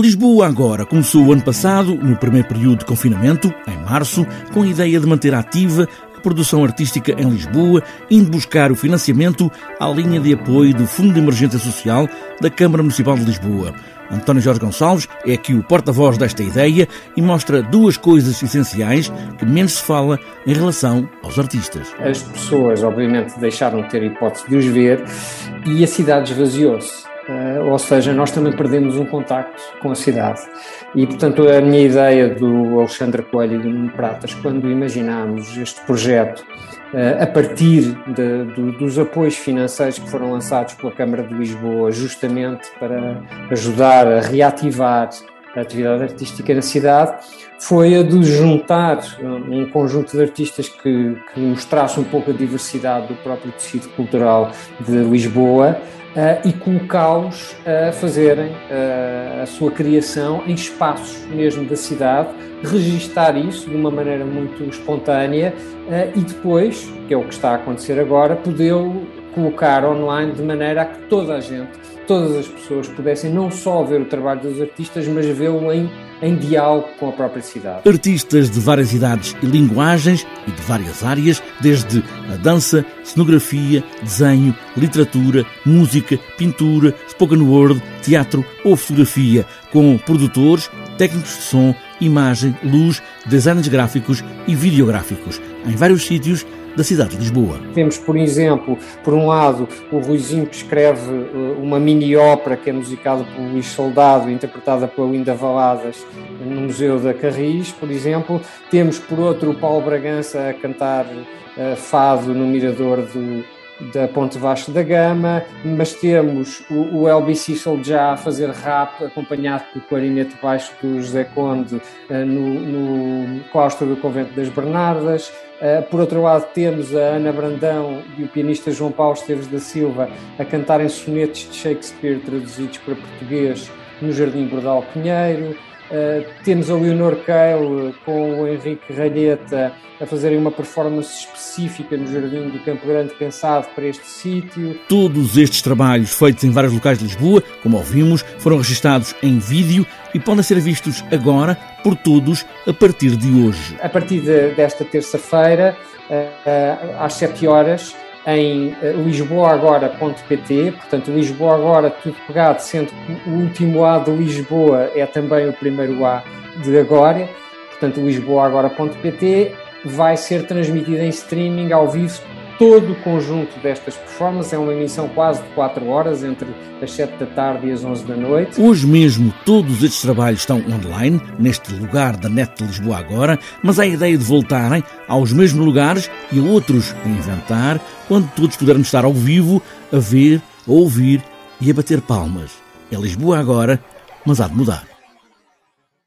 Lisboa agora começou o ano passado, no primeiro período de confinamento, em março, com a ideia de manter ativa a produção artística em Lisboa, indo buscar o financiamento à linha de apoio do Fundo de Emergência Social da Câmara Municipal de Lisboa. António Jorge Gonçalves é aqui o porta-voz desta ideia e mostra duas coisas essenciais que menos se fala em relação aos artistas. As pessoas, obviamente, deixaram de ter hipótese de os ver e a cidade esvaziou-se. Uh, ou seja, nós também perdemos um contacto com a cidade. E, portanto, a minha ideia do Alexandre Coelho e do Nuno Pratas, quando imaginámos este projeto uh, a partir de, do, dos apoios financeiros que foram lançados pela Câmara de Lisboa, justamente para ajudar a reativar a atividade artística na cidade, foi a de juntar um conjunto de artistas que, que mostrasse um pouco a diversidade do próprio tecido cultural de Lisboa e colocá-los a fazerem uh, a sua criação em espaços mesmo da cidade, registar isso de uma maneira muito espontânea uh, e depois, que é o que está a acontecer agora, poder colocar online de maneira a que toda a gente, todas as pessoas pudessem não só ver o trabalho dos artistas, mas vê-lo em em diálogo com a própria cidade. Artistas de várias idades e linguagens e de várias áreas, desde a dança, cenografia, desenho, literatura, música, pintura, spoken word, teatro ou fotografia, com produtores, técnicos de som, imagem, luz, designs gráficos e videográficos, em vários sítios da cidade de Lisboa. Temos, por exemplo, por um lado, o Ruizinho que escreve eh, uma mini-ópera que é musicada por Luís Soldado, interpretada pela Linda Valadas no Museu da Carris, por exemplo. Temos, por outro, o Paulo Bragança a cantar uh, fado no Mirador do, da Ponte Vasco da Gama, mas temos o, o LB Cecil já a fazer rap, acompanhado pelo clarinete baixo do José Conde uh, no, no claustro do Convento das Bernardas. Uh, por outro lado, temos a Ana Brandão e o pianista João Paulo Esteves da Silva a cantarem sonetos de Shakespeare traduzidos para português no Jardim Bordal Pinheiro. Uh, temos a Leonor Cale com o Henrique Ralheta a fazerem uma performance específica no Jardim do Campo Grande pensado para este sítio. Todos estes trabalhos feitos em vários locais de Lisboa, como ouvimos, foram registados em vídeo e podem ser vistos agora por todos a partir de hoje. A partir de, desta terça-feira, uh, às 7 horas, em eh, lisboaagora.pt, portanto Lisboa Agora tudo pegado, sendo que o último A de Lisboa é também o primeiro A de Agora, portanto lisboaagora.pt vai ser transmitido em streaming ao vivo todo o conjunto destas performances. É uma emissão quase de 4 horas, entre as 7 da tarde e as 11 da noite. Hoje mesmo, todos estes trabalhos estão online, neste lugar da NET de Lisboa agora, mas há a ideia de voltarem aos mesmos lugares e a outros a inventar, quando todos pudermos estar ao vivo, a ver, a ouvir e a bater palmas. É Lisboa agora, mas há de mudar.